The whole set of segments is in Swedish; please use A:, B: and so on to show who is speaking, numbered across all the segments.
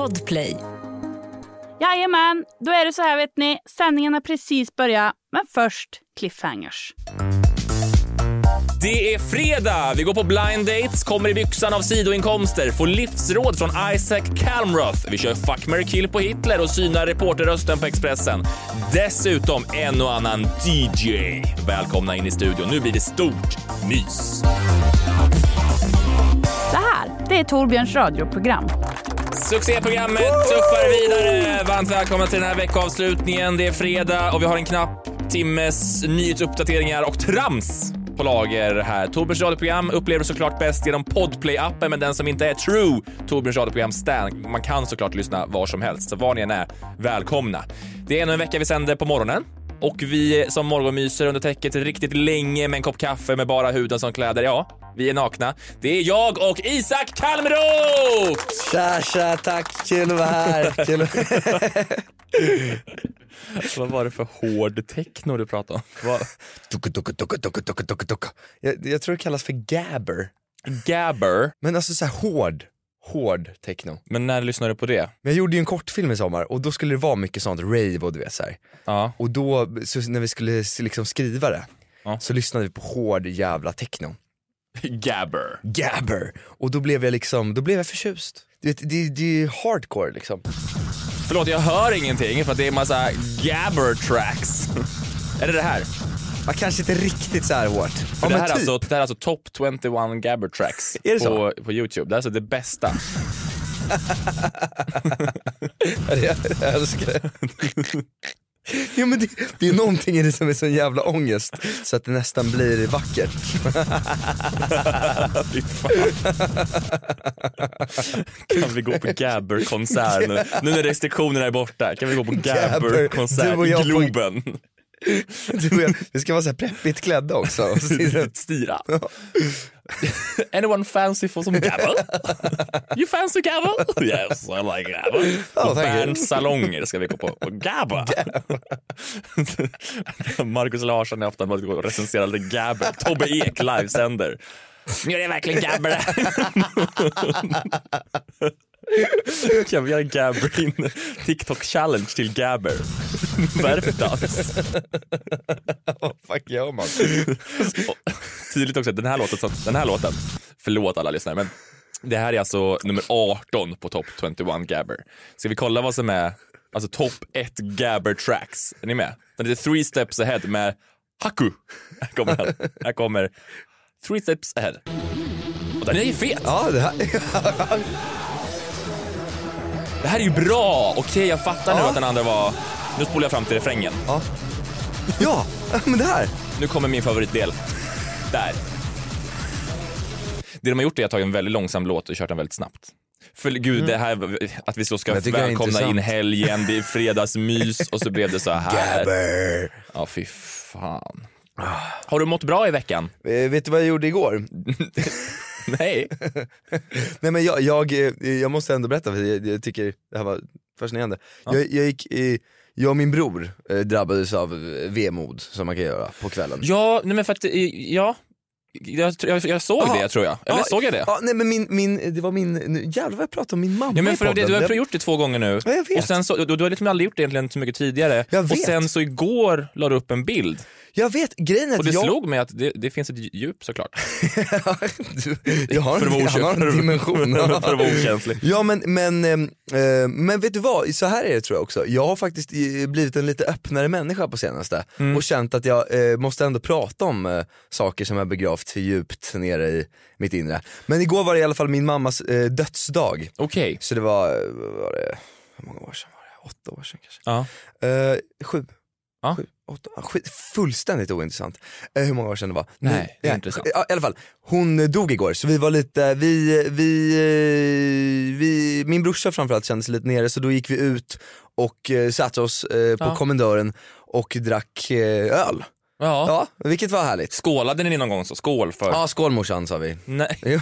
A: Podplay.
B: Jajamän, då är det så här vet ni. Sändningen har precis börjat, men först cliffhangers.
C: Det är fredag! Vi går på blind dates, kommer i byxan av sidoinkomster, får livsråd från Isaac Kalmroth. Vi kör Fuck, marry, kill på Hitler och synar reporterrösten på Expressen. Dessutom en och annan DJ. Välkomna in i studion. Nu blir det stort mys.
B: Det är Torbjörns radioprogram.
C: Succéprogrammet tuffar vidare. Varmt välkomna till den här veckoavslutningen. Det är fredag och vi har en knapp timmes nyhetsuppdateringar och trams på lager här. Torbjörns radioprogram upplever såklart bäst genom Podplay-appen, men den som inte är true Torbjörns radioprogram Stan, man kan såklart lyssna var som helst. Så var ni än är, välkomna. Det är ännu en vecka vi sänder på morgonen. Och vi som morgonmyser under täcket riktigt länge med en kopp kaffe med bara huden som kläder. Ja, vi är nakna. Det är jag och Isak Kalmroth!
D: Tja, tja, tack. Kul att vara här. Kul.
C: Vad var det för hård techno du pratade om? Vad?
D: Jag, jag tror det kallas för gabber.
C: Gabber.
D: Men alltså så här hård, hård techno.
C: Men när lyssnade du på det?
D: Men jag gjorde ju en kortfilm i sommar och då skulle det vara mycket sånt rave och du vet så här.
C: Ja.
D: Och då, när vi skulle liksom skriva det,
C: Ja.
D: så lyssnade vi på hård jävla techno.
C: Gabber.
D: Gabber! Och då blev jag liksom, då blev jag förtjust. Du vet, det, det är hardcore liksom.
C: Förlåt, jag hör ingenting för att det är en massa gabber tracks. är det det här?
D: Ja, kanske inte riktigt så här hårt. Ja,
C: det, här är
D: typ.
C: alltså, det här är alltså top 21 gabber tracks på, på Youtube. Det är alltså det bästa.
D: Jag älskar det. Ja, men det, det är någonting i det som är så jävla ångest så att det nästan blir vackert.
C: Kan vi gå på gabber-konsert nu? Nu när restriktionerna är borta, kan vi gå på
D: Gabber.
C: gabber-konsert i Globen?
D: Vi ska vara så här preppigt klädda också. Det-
C: Styra. Anyone fancy for some gabber? You fancy gabber? Yes, I like
D: thank you.
C: Berns ska vi gå på, gabber. Markus Larsson är ofta med och recenserar lite gabber. Tobbe Ek livesänder. Det är verkligen gabber Kan vi göra in TikTok challenge till gabber? Vad är det för dans?
D: Vad fuck gör man?
C: Tydligt också, den här låten, den här låten, förlåt alla lyssnare, men det här är alltså nummer 18 på Top 21 Gabber. Ska vi kolla vad som är, alltså topp 1 Gabber tracks? Är ni med? Den heter Three Steps Ahead med Haku. Här kommer den. Här kommer Three Steps Ahead. Och den är ju fet!
D: Ja, det här,
C: Det här är ju bra! Okej, jag fattar nu
D: Ja.
C: att den andra var... Nu spolar jag fram till refrängen.
D: ja. ja, men det här.
C: Nu kommer min favoritdel. Där. Det de har gjort är att ta en väldigt långsam låt och kört den väldigt snabbt. För gud, det här att vi så ska
D: Mm.
C: Välkomna in helgen, det är fredagsmys och så blev det så här.
D: Gabber.
C: Ja, fy fan. Har du mått bra i veckan?
D: Eh, vet du vad jag gjorde igår?
C: Nej.
D: Nej men jag, jag, eh, jag måste ändå berätta för jag, jag tycker det här var fascinerande. Jag, jag gick i, jag och min bror eh, drabbades av eh, vemod som man kan göra på kvällen.
C: Ja, nej men för att, ja. Jag, jag, jag såg
D: Ja.
C: det tror jag. Eller
D: Ja,
C: såg jag det?
D: Ja, nej men min, min, det var min, nu, jävlar vad jag pratar om min mamma
C: Ja, men
D: i
C: för det,
D: podden.
C: du har gjort det två gånger nu.
D: Ja, jag vet.
C: Och sen så, du, du har liksom aldrig gjort det egentligen så mycket tidigare.
D: Jag
C: Och
D: vet.
C: sen så igår la du upp en bild.
D: Jag vet, grejen är
C: Och
D: att
C: det
D: jag...
C: slog mig att det, det finns ett djup såklart.
D: du, jag har en, han har en
C: okänslig.
D: dimension.
C: För att vara okänslig.
D: Ja men, men, eh, men vet du vad, så här är det tror jag också. Jag har faktiskt eh, blivit en lite öppnare människa på senaste
C: Mm.
D: och känt att jag eh, måste ändå prata om eh, saker som jag begravt för djupt nere i mitt inre. Men igår var det i alla fall min mammas eh, dödsdag.
C: Okej.
D: Så det var, eh, var det, hur många år sedan var det? Åtta år sedan kanske?
C: Ja.
D: Sju.
C: Ja.
D: Sju, åtta, ah, skit, fullständigt ointressant. Eh, hur många år sedan det var?
C: Nej, det är
D: ja,
C: intressant.
D: Ja, I alla fall, hon dog igår så vi var lite, vi, vi, eh, vi min brorsa framförallt kände sig lite nere så då gick vi ut och eh, satte oss eh, på
C: Ja.
D: kommendören och drack eh, öl.
C: Ja.
D: Ja, vilket var härligt.
C: Skålade ni någon gång så? Skål för...
D: Ja, skål morsan sa vi.
C: Nej.
D: Jo.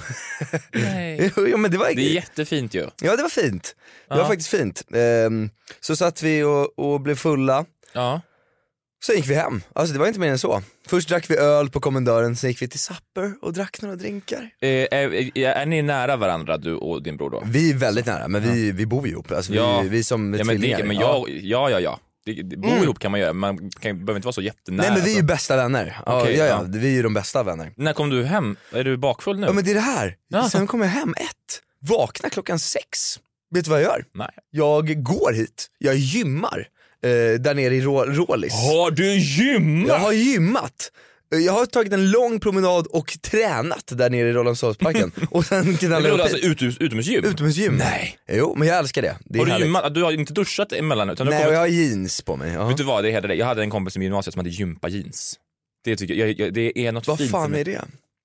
C: Nej.
D: Jo, men det var
C: Det är jättefint ju.
D: Ja det var fint. Det
C: Ja.
D: var faktiskt fint. Ehm, så satt vi och, och blev fulla
C: Ja.
D: Sen gick vi hem, alltså det var inte mer än så. Först drack vi öl på kommendören, sen gick vi till Supper och drack några drinkar.
C: Eh, är, är ni nära varandra du och din bror då?
D: Vi är väldigt nära, men vi, vi bor ihop. Alltså
C: Ja.
D: vi, vi är som
C: Ja, men,
D: tvillingar.
C: det, men
D: Ja.
C: jag, ja, ja, ja. Det, det, bo
D: Mm.
C: ihop kan man göra, man kan, behöver inte vara så jättenära.
D: Nej men vi är ju
C: alltså.
D: bästa vänner. Ja,
C: Okej,
D: ja, ja,
C: ja.
D: vi är ju de bästa vänner.
C: När kom du hem? Är du bakfull nu?
D: Ja men det är det här,
C: Ja.
D: sen kommer jag hem ett, vaknar klockan sex. Vet du vad jag gör?
C: Nej.
D: Jag går hit, jag gymmar eh, där nere i Rå- Rålis.
C: Har du gymmat?
D: Jag har gymmat. Eh, Jag har tagit en lång promenad och tränat där nere i Rålambshovsparken och sen knallar jag upp
C: alltså utomhus, utomhusgym?
D: Utomhusgym.
C: Nej.
D: Jo men jag älskar det. det
C: Har du gymmat? Du har inte duschat emellan? Utan
D: Nej
C: kommit...
D: jag har jeans på mig. Ja.
C: Vet du vad, det heter det. Jag hade en kompis i gymnasiet som hade gympa-jeans. Det tycker jag, jag, det är något
D: Vad
C: fint
D: fan
C: med-
D: är det?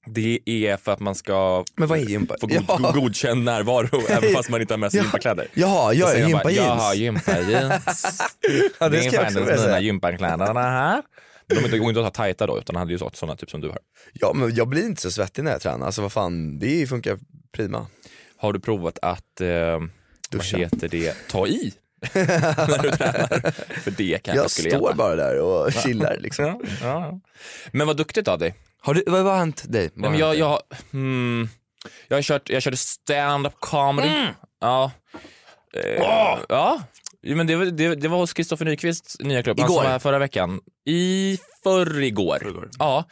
C: Det är för att man ska
D: Men vad är gympa?
C: få god,
D: Ja.
C: godkänd närvaro även fast man inte har med sig
D: Ja.
C: gympakläder.
D: Jaha, jag är
C: man bara,
D: gympa
C: Jag har
D: jeans.
C: gympa-jeans.
D: Ja, det
C: det
D: ska jag
C: är faktiskt mina gympakläderna här. De går inte att ha tajta då utan hade ju sådana typ som du har.
D: Ja men jag blir inte så svettig när jag tränar, alltså vad fan, det funkar prima.
C: Har du provat att, eh, vad heter det, ta i? när du tränar? För det kanske
D: Jag
C: skulle
D: står
C: hjälpa.
D: bara där och chillar liksom.
C: Ja, ja. Men vad duktigt av dig.
D: Har du, vad vad har hänt dig? Vad
C: Nej, men jag, jag, hmm, jag, har kört, jag körde stand-up comedy.
D: Mm.
C: Ja. Eh, ja. Jo, Men det, var- det, det var hos Kristoffer Nyqvists nya klubb, han
D: Igår?
C: som var här förra veckan. I förrgår. Ja.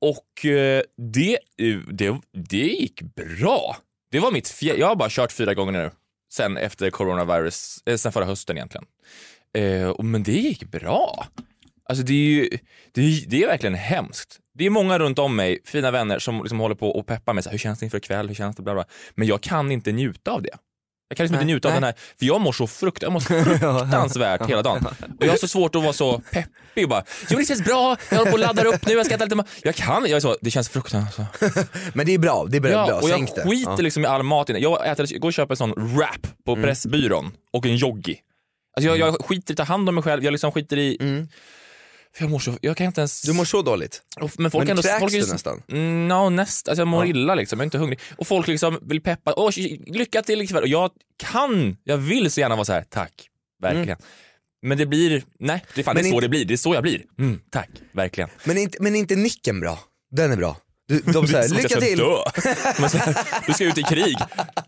C: Och eh, det, eh, det, det gick bra. Det var mitt fjär, Jag har bara kört fyra gånger nu. Sen efter coronavirus, eh, sen förra hösten egentligen. Eh, och- men det gick bra. Alltså det är ju, det är, det är verkligen hemskt. Det är många runt om mig, fina vänner, som liksom håller på och peppar mig. Så här, hur känns det inför ikväll? Hur känns det? Bla bla. Men jag kan inte njuta av det. Jag kan liksom inte
D: Nej,
C: njuta av den här, för jag mår så frukt, jag mår fruktansvärt hela dagen. Och jag har så svårt att vara så peppig och bara, jo det känns bra, jag håller på och laddar upp nu, jag ska äta lite mat. Jag kan, jag är så, det känns fruktansvärt.
D: Men det är bra, det är bra, bra.
C: Ja, och
D: sänk
C: jag
D: det.
C: skiter
D: Ja.
C: liksom i all mat. Jag äter, går och köper en sån wrap på
D: Mm.
C: Pressbyrån och en joggi. Alltså jag, jag skiter i att ta hand om mig själv, jag liksom skiter i...
D: Mm.
C: För jag mår så, jag kan inte ens...
D: Du mår så dåligt.
C: Och- Men folk
D: Men
C: ändå,
D: kräks
C: folk
D: du nästan?
C: Mm, no, näst, alltså jag mår
D: Ja.
C: illa liksom, jag är inte hungrig. Och folk liksom vill peppa, åh lycka till ikväll. Och jag kan, jag vill så gärna vara så här, tack, verkligen. Men det blir, nej det är fan
D: Men
C: det är så
D: inte-
C: det blir, det är så jag blir. Mm, tack, verkligen.
D: Men inte, men inte nicken bra? Den är bra. Du, de säger lycka till.
C: så här, du ska ut i krig.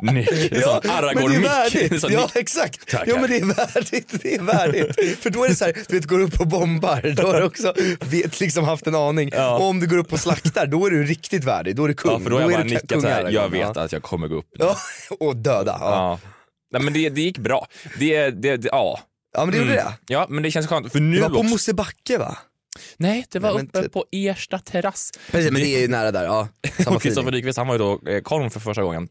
C: Nick,
D: Ja,
C: sån Aragorn
D: det är värdigt.
C: Är sån
D: Ja
C: Nick.
D: exakt.
C: Tackar.
D: Ja men det är värdigt, det är värdigt. För då är det så här, du vet går du upp och bombar, då har du också vet, liksom haft en aning.
C: Ja.
D: Och om du går upp och slaktar, då är du riktigt värdig, då är du kung.
C: Ja, för då har jag bara nickat så här, jag vet
D: ja.
C: att jag kommer gå upp.
D: Ja, och döda. Ja.
C: Nej men det, det gick bra. Det, det, det, ja.
D: ja men det gjorde det.
C: Ja men det känns skönt, för nu
D: Det var på
C: också.
D: Mosebacke va?
C: Nej, det var
D: Nej,
C: uppe
D: typ-
C: på Ersta terrass.
D: Precis, men det är ju nära där. Ja, samma
C: Och Kristoffer. Nyqvist, han var ju då eh, Karl för första gången.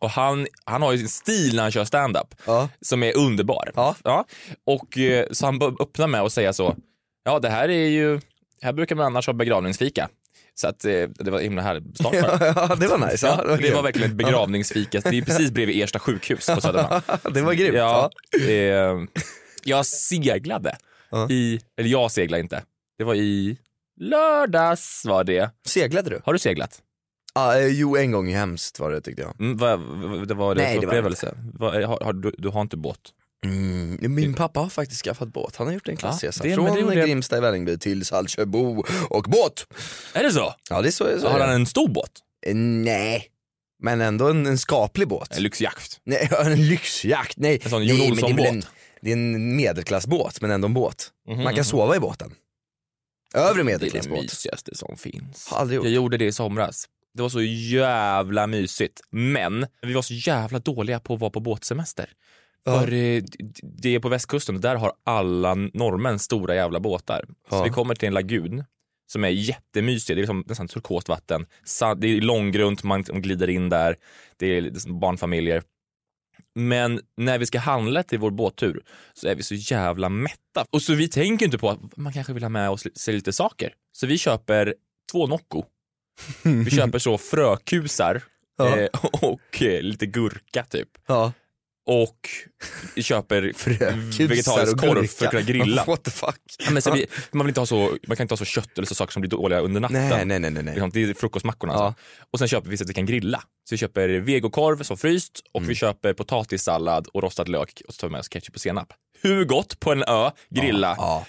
C: Och han, han har ju sin stil när han kör stand-up
D: Ja.
C: som är underbar.
D: Ja.
C: Och eh, så han öppnar med att säga så, ja det här är ju, här brukar man annars ha begravningsfika. Så att eh, det var himla härlig start bara.
D: ja, det var nice. Ja,
C: Ja, det var
D: kul.
C: verkligen ett begravningsfika. Det är precis bredvid Ersta sjukhus på Södermalm.
D: det var grymt.
C: Ja,
D: Ja.
C: eh, jag seglade
D: Ja.
C: i, eller jag seglade inte. Det var i lördags var det.
D: Seglade du?
C: Har du seglat?
D: Ja, eh, jo, en gång hemskt var det tyckte jag.
C: Mm, vad, vad, det var det
D: Nej,
C: för
D: det var
C: upplevelse? Vad, har, har, du, du har inte båt?
D: Mm, min pappa har faktiskt skaffat båt, han har gjort en klassresa
C: det- men det
D: från
C: gjorde jag.
D: Grimsta i Vällingby till Saltsjöbo och båt.
C: Är det så?
D: Ja det är så, så
C: har han en stor båt?
D: Eh, Nej, men ändå en, en skaplig båt.
C: En lyxjakt?
D: Nej, en lyxjakt, nej.
C: En sån
D: nej, men det är väl
C: Olsson-båt?
D: en, det är en medelklassbåt, men ändå en båt.
C: Mhm,
D: Man kan sova i båten. Övre
C: Det är det mysigaste som finns.
D: Har aldrig gjort.
C: Jag gjorde det i somras. Det var så jävla mysigt. Men vi var så jävla dåliga på att vara på båtsemester.
D: Ja.
C: För eh, det är på västkusten och där har alla norrmän stora jävla båtar. Så
D: Ja.
C: vi kommer till en lagun som är jättemysig. Det är liksom nästan turkost vatten. Sa- Det är långgrunt, man man glider in där. Det är liksom barnfamiljer. Men när vi ska handla till vår båttur så är vi så jävla mätta. Och så vi tänker inte på att man kanske vill ha med oss sig lite saker. Så vi köper två Nocco. Vi köper så frökusar
D: Ja.
C: eh, och eh, lite gurka typ.
D: Ja.
C: Och köper vegetarisk korv för att kunna grilla.
D: What the fuck?
C: Ja, men vi, man, vill inte ha så, man kan inte ha så kött eller så saker som blir dåliga under natten.
D: Nej, nej, nej, nej.
C: Liksom, Det är frukostmackorna.
D: Ja.
C: Alltså. Och sen köper vi så att vi kan grilla. Så vi köper vegokorv som fryst och
D: Mm.
C: vi köper potatissallad och rostad lök och så tar vi med oss ketchup och senap. hur gott på en ö, grilla.
D: Ja,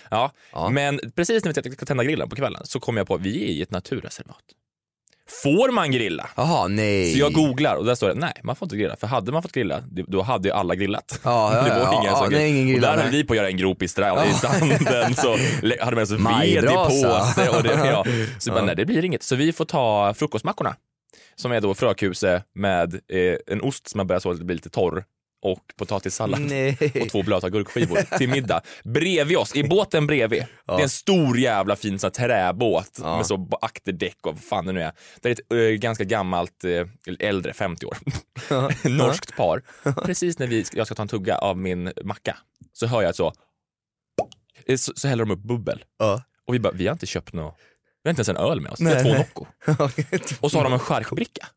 C: Ja. Men precis när vi ska tända grillen på kvällen så kom jag på att vi är i ett naturreservat. Får man grilla?
D: Jaha, nej.
C: Så jag googlar och där står det nej, man får inte grilla. För hade man fått grilla, då hade ju alla grillat.
D: Ja, ja,
C: det var
D: ja,
C: ingen
D: ja, nej, ingen
C: Och
D: grillar,
C: där höll vi på att göra en grop i, strand, i sanden, så hade man så ved i påse. Och det, ja. Så bara, nej, det blir inget. Så vi får ta frukostmackorna. Som är då frökuse med eh, en ost som man börjar så att det blir lite torr och potatissallad
D: Nej.
C: och två blöta gurkskivor till middag. Bredvid oss, i båten bredvid, det är en stor jävla fin sån träbåt
D: Ja.
C: med så akterdäck och vad fan det nu är. Det är ett eh, ganska gammalt, eller äldre, 50 år, norskt par. Precis när vi, jag ska ta en tugga av min macka så hör jag så, eh, så, så häller de upp bubbel.
D: Ja.
C: Och vi bara, vi har inte köpt något, vi har inte ens en öl med oss,
D: Nej,
C: har två
D: nej.
C: Nocco. Och så har de en charkbricka.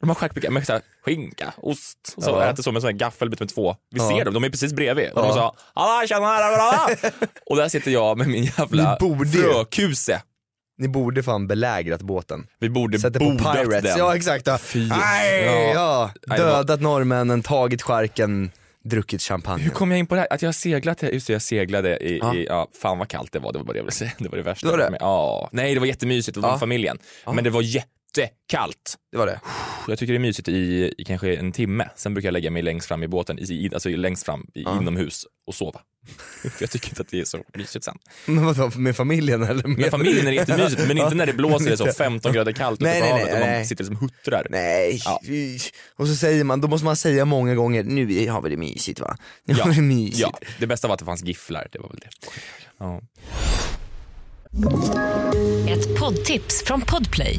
C: De har charkbricka med så här, skinka, ost, och så
D: Ja.
C: äter så med en sån här gaffelbit med två. Vi
D: Ja.
C: ser dem, de är precis bredvid. Och de sa alla tjena, alla. Och där sitter jag med min jävla frökuse.
D: Ni borde fan belägrat båten.
C: Vi borde
D: Sätter på Pirates,
C: den.
D: ja exakt. Ja.
C: Fy.
D: Nej,
C: Ja.
D: ja. Dödat norrmännen, tagit skärken, druckit champagne.
C: Hur kom jag in på det här? Att jag har seglat, just det, jag seglade i,
D: Ja.
C: i ja, fan vad kallt det var, det var bara det jag ville säga. Det var det värsta.
D: Det var det?
C: Ja. Nej, det var jättemysigt, det var
D: Ja.
C: familjen.
D: Ja.
C: Men det var jättekallt.
D: Det var det.
C: Jag tycker det är mysigt i, i kanske en timme. Sen brukar jag lägga mig längst fram i båten, i, alltså längst fram i,
D: Ja.
C: inomhus och sova. För jag tycker inte att det är så mysigt sen.
D: Men vadå, med familjen eller? Med,
C: Med familjen är det jättemysigt, men inte när det blåser det så 15 grader kallt ute
D: Nej,
C: på
D: nej,
C: havet
D: nej,
C: och man
D: nej.
C: sitter som huttrar.
D: Nej,
C: Ja.
D: och så säger man, då måste man säga många gånger, nu har vi det mysigt va? Nu
C: Ja.
D: har vi det mysigt.
C: Ja, det bästa var att det fanns gifflar, det var väl det. Ja.
A: Ett poddtips från Podplay.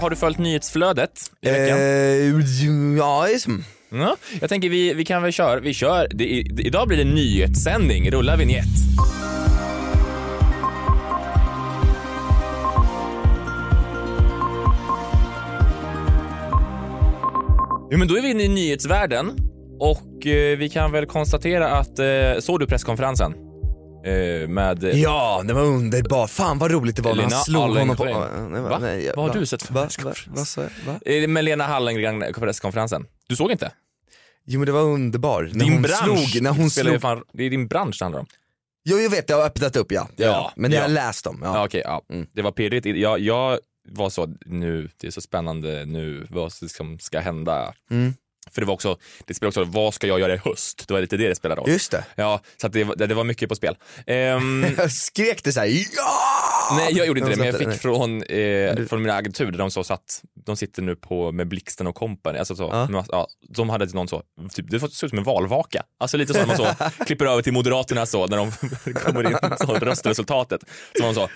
C: Har du följt nyhetsflödet i veckan?
D: Eh, ja,
C: Ja, jag tänker vi, vi kan väl köra, vi kör, det, i- det, idag blir det nyhetssändning, rulla vignett. Jo men då är vi inne i nyhetsvärlden och eh, vi kan väl konstatera att, eh, såg du presskonferensen? Eh, med eh,
D: ja, det var underbart. Fan vad roligt det var när
C: Lena
D: han slog honom på... Nej,
C: Va?
D: nej, jag-
C: Vad har
D: va?
C: du sett för
D: Va? Va?
C: presskonferens?
D: Va? Va?
C: eh, med Lena Hallengren på presskonferensen. Du såg inte?
D: Jo men det var underbar. När
C: Din
D: hon
C: bransch
D: slog, när hon slog...
C: fan, det är din bransch det handlar om.
D: Jo jag vet, jag har öppnat upp ja. Har
C: Ja,
D: jag. Men det har
C: ja.
D: jag läst om.
C: Ja,
D: Ja.
C: okej, ja.
D: Mm.
C: Det var pirrigt. Jag, jag var så, nu, det är så spännande nu, vad som ska hända.
D: Mm.
C: För det var också, det spelar också, vad ska jag göra i höst? Det var lite det det spelade roll.
D: Just det.
C: Ja, så det, det var mycket på spel. Ehm,
D: skrek det såhär ja!
C: nej, jag gjorde inte det, men jag fick från, eh, från min agentur där de så satt, de sitter nu på med Blixten och Company, alltså så,
D: Ja.
C: ja. Ja, de hade någon så, typ, det såg ut som en valvaka. Alltså lite så när man så klipper över till Moderaterna så, när de kommer in, så röstresultatet. Så man så,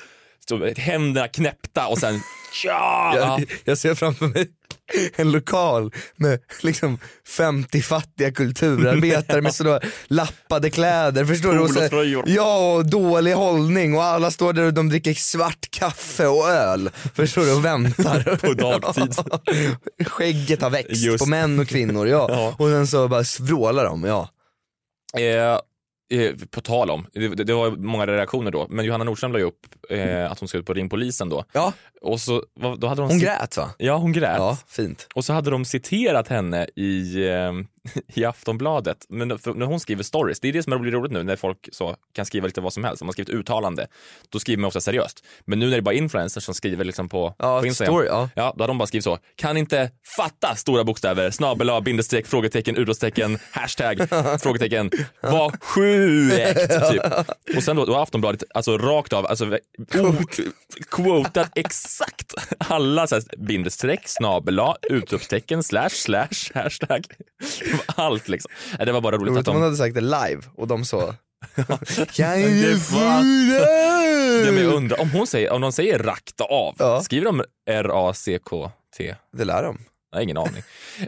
C: så händerna knäppta och sen ja.
D: Jag, jag ser framför mig en lokal med liksom 50 fattiga kulturarbetare med sådana lappade kläder, förstår du? Och så-. Ja, och dålig hållning och alla står där och de dricker svart kaffe och öl, förstår du? Och väntar.
C: På dagtid.
D: Skägget har växt
C: Just.
D: på män och kvinnor, ja.
C: Ja.
D: Och sen så bara vrålar de, ja.
C: Eh, eh, på tal om, det, det var många reaktioner då, men Johanna Nordström la ju upp eh, att hon skulle ut på Ring Polisen då.
D: Ja,
C: Och så, då hade de
D: hon grät va?
C: Ja, hon grät.
D: Ja, fint.
C: Och så hade de citerat henne i, eh, i Aftonbladet. Men när hon skriver stories, det är det som är roligt, nu när folk så kan skriva lite vad som helst. Om man skriver ett uttalande, då skriver man ofta seriöst. Men nu när det är bara influencers som skriver liksom på,
D: Ja,
C: på Instagram.
D: story, ja.
C: Ja, då har de bara skrivit så. Kan inte fatta stora bokstäver, snabel A, bindestreck, frågetecken, utropstecken, hashtag, frågetecken, vad sjukt! Typ. Och sen då, då har Aftonbladet alltså rakt av, alltså oh, quotat exakt alla så här, bindestreck, snabel A, utropstecken, slash, slash, hashtag. Allt liksom. Nej, Det var bara roligt att de...
D: hade sagt det live och de så Kan du
C: Ja, men jag undrar, om, hon säger, om de säger rakta av,
D: Ja.
C: skriver de R-A-C-K-T?
D: Det lär de.
C: Jag har ingen aning.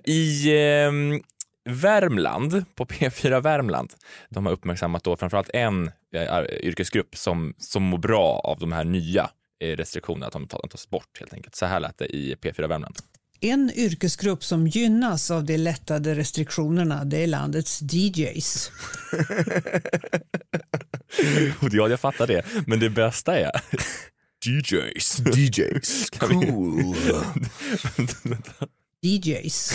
C: I, ehm, Värmland, på P4 Värmland, de har uppmärksammat då framförallt en eh, yrkesgrupp som, som mår bra av de här nya eh, restriktionerna, att de ta- tas bort helt enkelt. Så här lät det i P4 Värmland.
E: En yrkesgrupp som gynnas av de lättade restriktionerna det är landets DJs.
C: Ja, jag fattar det, men det bästa är DJs.
D: DJs, cool.
E: DJs.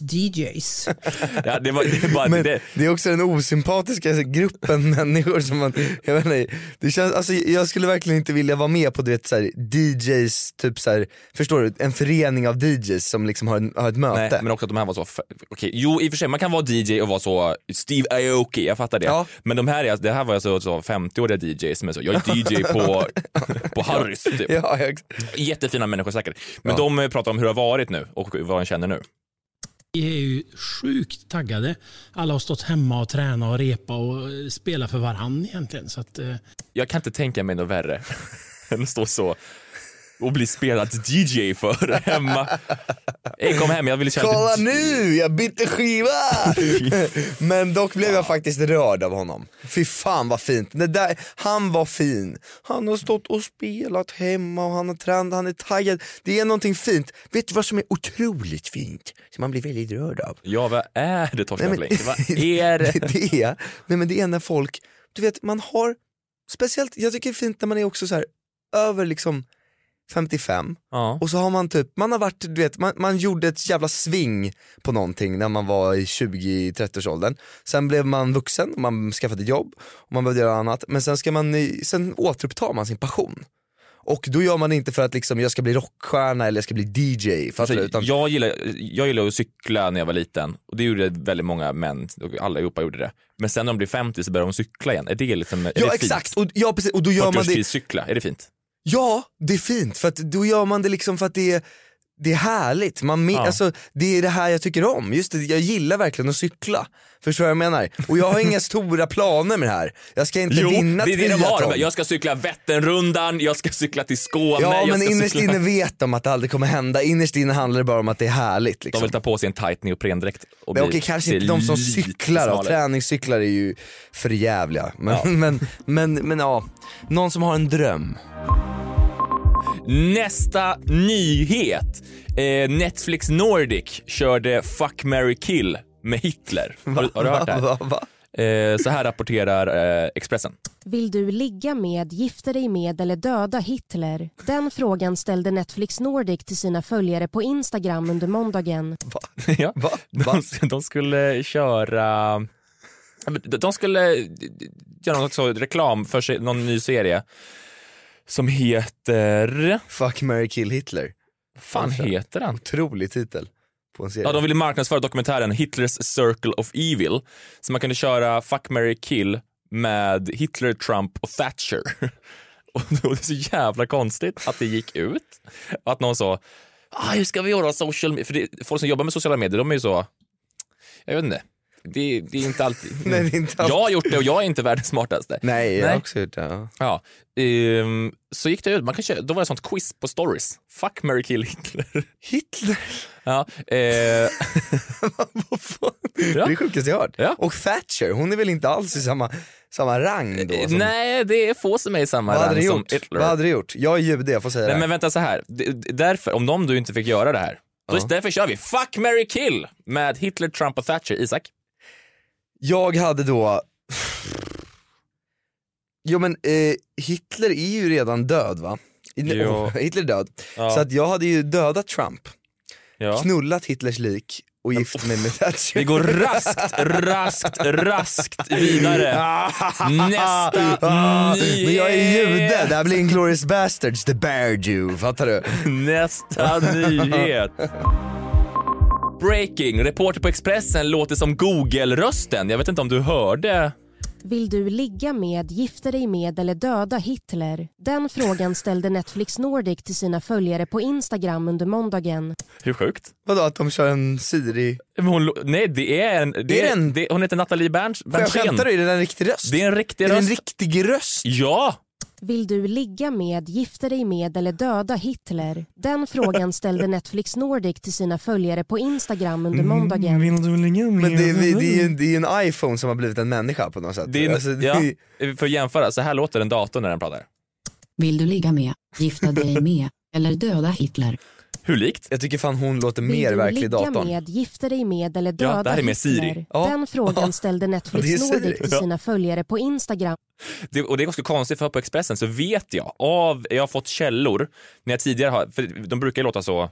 E: DJs.
C: Ja, det, var, det, är bara,
D: Men
C: det,
D: det är också den osympatiska gruppen människor som man, jag vet inte, det känns, alltså jag skulle verkligen inte vilja vara med på du vet, så här, DJs, typ så här, förstår du, en förening av DJs som liksom har, en, har ett möte.
C: Nej, men också att de här var så, okej, jo i och för sig man kan vara DJ och vara så Steve Aoki, jag fattar det.
D: Ja.
C: Men de här, är- det här var alltså så 50-åriga DJs som är så, jag är DJ på, på Harrys typ.
D: Ja, jag,
C: Jättefina människor säkert. Men
D: Ja.
C: de pratar om hur det har varit nu och vad de känner nu.
F: Vi är ju sjukt taggade. Alla har stått hemma och tränat och repa och spelat för varann egentligen. Så att, eh,
C: Jag kan inte tänka mig något värre än att stå så och bli spelad DJ för hemma. Ey, kom hem, jag vill köra
D: Kolla
C: lite-
D: nu, jag bytte skiva! Men dock blev jag faktiskt rörd av honom. Fy fan vad fint. Det där, han var fin. Han har stått och spelat hemma och han har tränat, han är taggad. Det är någonting fint. Vet du vad som är otroligt fint? Som man blir väldigt rörd av?
C: Ja, vad är det Torsten Flink? Vad är det?
D: det, det, är, nej, men det är när folk, du vet man har, speciellt, jag tycker det är fint när man är också så här över liksom 55
C: Ja.
D: och så har man typ, man har varit, du vet, man, man gjorde ett jävla sving på någonting när man var i 20-30-årsåldern. Sen blev man vuxen, man skaffade jobb och man behövde göra annat. Men sen ska man, i- sen återupptar man sin passion. Och då gör man det inte för att liksom, jag ska bli rockstjärna eller jag ska bli DJ. Fattar du?
C: Alltså,
D: Utan,
C: jag, gillar, jag gillar att cykla när jag var liten och det gjorde väldigt många män, och allihopa gjorde det. Men sen när de blir 50 så börjar de cykla igen. Är det liksom, är
D: ja
C: det
D: exakt,
C: fint?
D: och, ja, precis, och då gör man det
C: 40-årskriscykla, är det fint?
D: Ja, det är fint för att då gör man det liksom för att det är, det är härligt. Man
C: Ja.
D: alltså, det är det här jag tycker om. Just det, jag gillar verkligen att cykla. Förstår du vad jag menar? Och jag har inga stora planer med det här. Jag ska inte vinna
C: det är det de har. Jag ska cykla Vätternrundan, jag ska cykla till Skåne.
D: Ja men innerst
C: cykla...
D: inne vet de att det aldrig kommer hända. Innerst inne handlar det bara om att det är härligt.
C: De
D: Liksom.
C: vill ta på sig en tight neoprendräkt. och
D: Men
C: bli-
D: okej kanske inte de som cyklar då, träningscyklar är ju för jävliga. Men,
C: Ja.
D: men, men, men ja, någon som har en dröm.
C: Nästa nyhet. Eh, Netflix Nordic körde Fuck, marry, kill med Hitler. Har, du- har du hört det här?
D: Va, va, va?
C: Eh, så här rapporterar eh, Expressen.
G: Vill du ligga med, gifta dig med eller döda Hitler? Den frågan ställde Netflix Nordic till sina följare på Instagram under måndagen.
C: ja.
D: Va? Va?
C: De, de skulle köra... De skulle göra något så reklam för sig, någon ny serie som heter...
D: Fuck, marry, kill Hitler.
C: fan
D: Varför?
C: heter den?
D: Otrolig titel på en serie.
C: Ja, de ville marknadsföra dokumentären Hitlers Circle of Evil. Så man kunde köra Fuck, marry, kill med Hitler, Trump och Thatcher. Och det är så jävla konstigt att det gick ut. Att någon sa, ah, hur ska vi göra social media? För det, folk som jobbar med sociala medier, de är ju så, jag vet inte. Det, det är inte alltid...
D: Nej, är inte alltid.
C: Jag har gjort det och jag är inte världens smartaste.
D: Nej, jag har också gjort det. Ja.
C: Ja, ehm, så gick det ut, man kan köra, då var det ett sånt quiz på stories. Fuck, marry, kill Hitler.
D: Hitler,
C: Ja, eh,
D: vad fan?
C: Ja.
D: Det är sjukaste jag hört.
C: Ja.
D: Och Thatcher, hon är väl inte alls i samma, samma rang då? Som,
C: Nej, det är få som är i samma
D: vad
C: rang som? Hitler.
D: Vad hade du gjort? Jag är jude, jag får säga
C: Nej,
D: det.
C: men vänta så här. Därför, om de du inte fick göra det här, då
D: Ja.
C: därför kör vi Fuck, marry, kill med Hitler, Trump och Thatcher. Isak?
D: Jag hade då... Jo men eh, Hitler är ju redan död va? I-
C: Jo.
D: Hitler är död.
C: Ja.
D: Så att jag hade ju dödat Trump,
C: Ja.
D: knullat Hitlers lik och gift mig med Thatcher.
C: Vi går raskt, raskt, raskt vidare. Nästa
D: Ah,
C: nyhet.
D: men jag är jude, det här blir en glorious bastards, the bear Jew, fattar du?
C: Nästa nyhet. Breaking. Reporter på Expressen låter som Google-rösten. Jag vet inte om du hörde.
G: Vill du ligga med, gifta dig med eller döda Hitler? Den frågan ställde Netflix Nordic till sina följare på Instagram under måndagen.
C: Hur sjukt?
D: Vadå att de kör en Siri?
C: Hon, nej, det är en... Det
D: Det är en-
C: det, hon heter Nathalie Berns, Berntsen.
D: skämtar du? Är det en riktig röst?
C: Det är en riktig
D: är det en
C: röst.
D: riktig röst?
C: Ja!
G: Vill du ligga med, gifta dig med eller döda Hitler? Den frågan ställde Netflix Nordic till sina följare på Instagram under måndagen.
D: Men det, det, det, är det är en iPhone som har blivit en människa på något sätt.
C: Det är,
D: Alltså, det-
C: ja, för att jämföra, så här låter en dator när den pratar.
H: Vill du ligga med, gifta dig med eller döda Hitler?
C: Hur likt?
D: Jag tycker fan hon låter
G: Vill
D: mer verklig i datorn.
G: med, gifta dig med eller
C: Ja,
G: döda
C: det här är med Siri.
G: Hitler?
D: Ja.
G: Den frågan ställde Netflix. Nordic till
C: Ja.
G: sina följare på Instagram.
C: Det, och det är ganska konstigt för på Expressen så vet jag av, jag har fått källor när jag tidigare har, för de brukar ju låta så,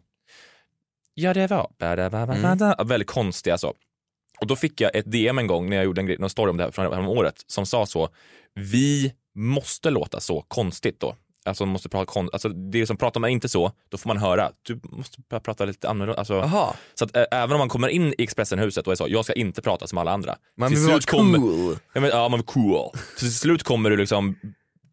C: ja det var, mm. väldigt konstiga så. Och då fick jag ett DM en gång när jag gjorde en, grej, någon story om det här från året som sa så, vi måste låta så konstigt då. Alltså, man måste prata kon- alltså det är som pratar man inte så, då får man höra, du måste börja prata lite annorlunda. Alltså,
D: Jaha,
C: så att, äh, även om man kommer in i Expressenhuset och är så, jag ska inte prata som alla andra.
D: man
C: Till
D: vill vara
C: kommer-
D: cool.
C: Ja, men, ja man är cool. Så till slut kommer du liksom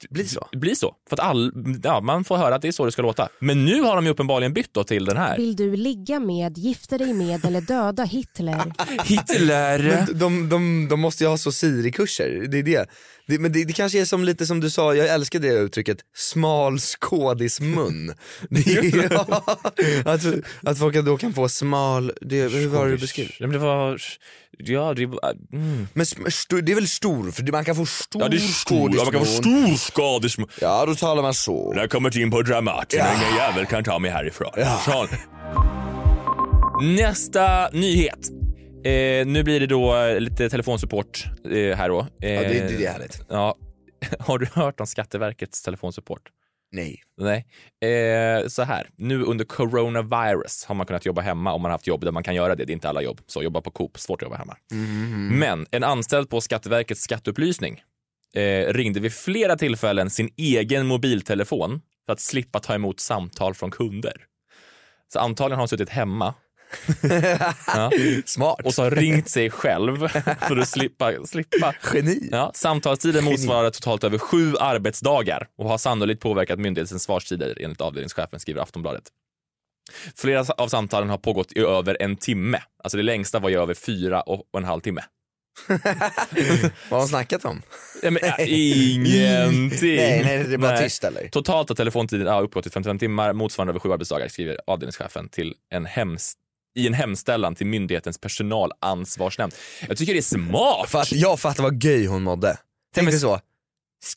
D: Bli så.
C: bli så. För att all, ja, man får höra att det är så det ska låta. Men nu har de ju uppenbarligen bytt då till den här.
G: Vill du ligga med, gifta dig med eller döda Hitler?
C: Hitler!
D: Men de, de, de måste ju ha så Siri-kurser, det är det. det men det, det kanske är som lite som du sa, jag älskar det uttrycket, smal skådismun. Det är, ja, att, att folk då kan få smal, det, hur var det du beskrev?
C: Det var... Ja, det var... Mm.
D: Men det är väl stor, för man kan få stor
C: Ja, det är stor. Ja, man kan få stor skadesm...
D: Ja, då talar man så.
C: När jag kommer in på Dramaten,
D: Ja.
C: ingen jävel kan ta mig härifrån.
D: Ja.
C: Så. Nästa nyhet. Eh, nu blir det då eh, lite telefonsupport eh, här då. Eh,
D: Ja, det, det, det är härligt.
C: Ja. Har du hört om Skatteverkets telefonsupport?
D: Nej.
C: Nej. Eh, så här, nu under coronavirus har man kunnat jobba hemma om man haft jobb där man kan göra det. Det är inte alla jobb. Så jobba på Coop, svårt att jobba hemma. Men en anställd på Skatteverkets skatteupplysning eh, ringde vid flera tillfällen sin egen mobiltelefon för att slippa ta emot samtal från kunder. Så antagligen har hon suttit hemma ja,
D: Smart.
C: och så har ringt sig själv för att slippa, slippa
D: Geni.
C: Ja, samtalstiden motsvarar totalt över sju arbetsdagar och har sannolikt påverkat myndighetens svarstider enligt avdelningschefen, skriver Aftonbladet. Flera av samtalen har pågått i över en timme. Alltså det längsta var i över fyra och en halv timme.
D: Vad har hon snackat om?
C: Ja, men, äh, ingenting.
D: Nej, nej, det är bara
C: Nej.
D: tyst eller?
C: Totalt har telefontiden ja, uppgått till 55 timmar, motsvarande över sju arbetsdagar, skriver avdelningschefen till en hems i en hemställan till myndighetens personalansvarsnämnd. Jag tycker det är smart.
D: Fatt, jag fattar vad göj hon mådde. Tänk dig så,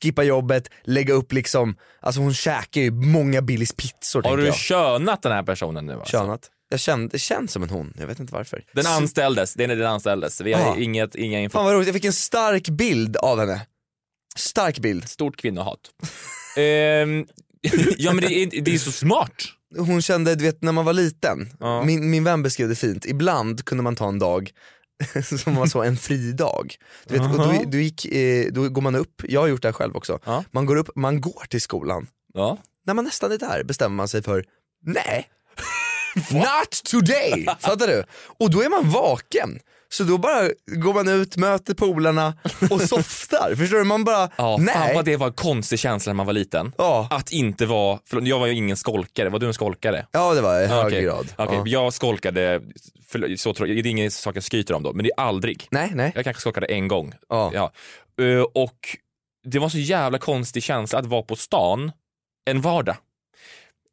D: skippa jobbet, lägga upp liksom, alltså hon käkar ju många Billys pizzor
C: Har du
D: jag.
C: könat den här personen nu? Alltså?
D: Könat. Jag kände, det känns som en hon, jag vet inte varför.
C: Den anställdes, det är när den anställdes. Vi har inget, inga info.
D: Fan vad roligt, jag fick en stark bild av henne. Stark bild.
C: Stort kvinnohat. Ehm, ja men det är, det är så smart.
D: Hon kände, du vet när man var liten,
C: Ja.
D: min, min vän beskrev det fint, ibland kunde man ta en dag som var så en fri dag. Du vet, och då, då, gick, eh, då går man upp, jag har gjort det här själv också,
C: Ja.
D: man går upp, man går till skolan.
C: Ja.
D: När man nästan är där bestämmer man sig för, nej, not today! Fattar du? Och då är man vaken. Så då bara går man ut, möter polarna och softar. Förstår du? Man bara,
C: Ja, fan
D: nej.
C: vad det var en konstig känsla när man var liten.
D: Ja.
C: Att inte vara, förlåt, jag var ju ingen skolkare, var du en skolkare?
D: ja det var i hög
C: Okej.
D: grad.
C: Okej,
D: Ja.
C: Jag skolkade, för, så tror jag, det är ingen sak jag skryter om då, men det är aldrig.
D: Nej, nej.
C: Jag kanske skolkade en gång.
D: Ja.
C: Ja. Eh, och det var så jävla konstig känsla att vara på stan en vardag.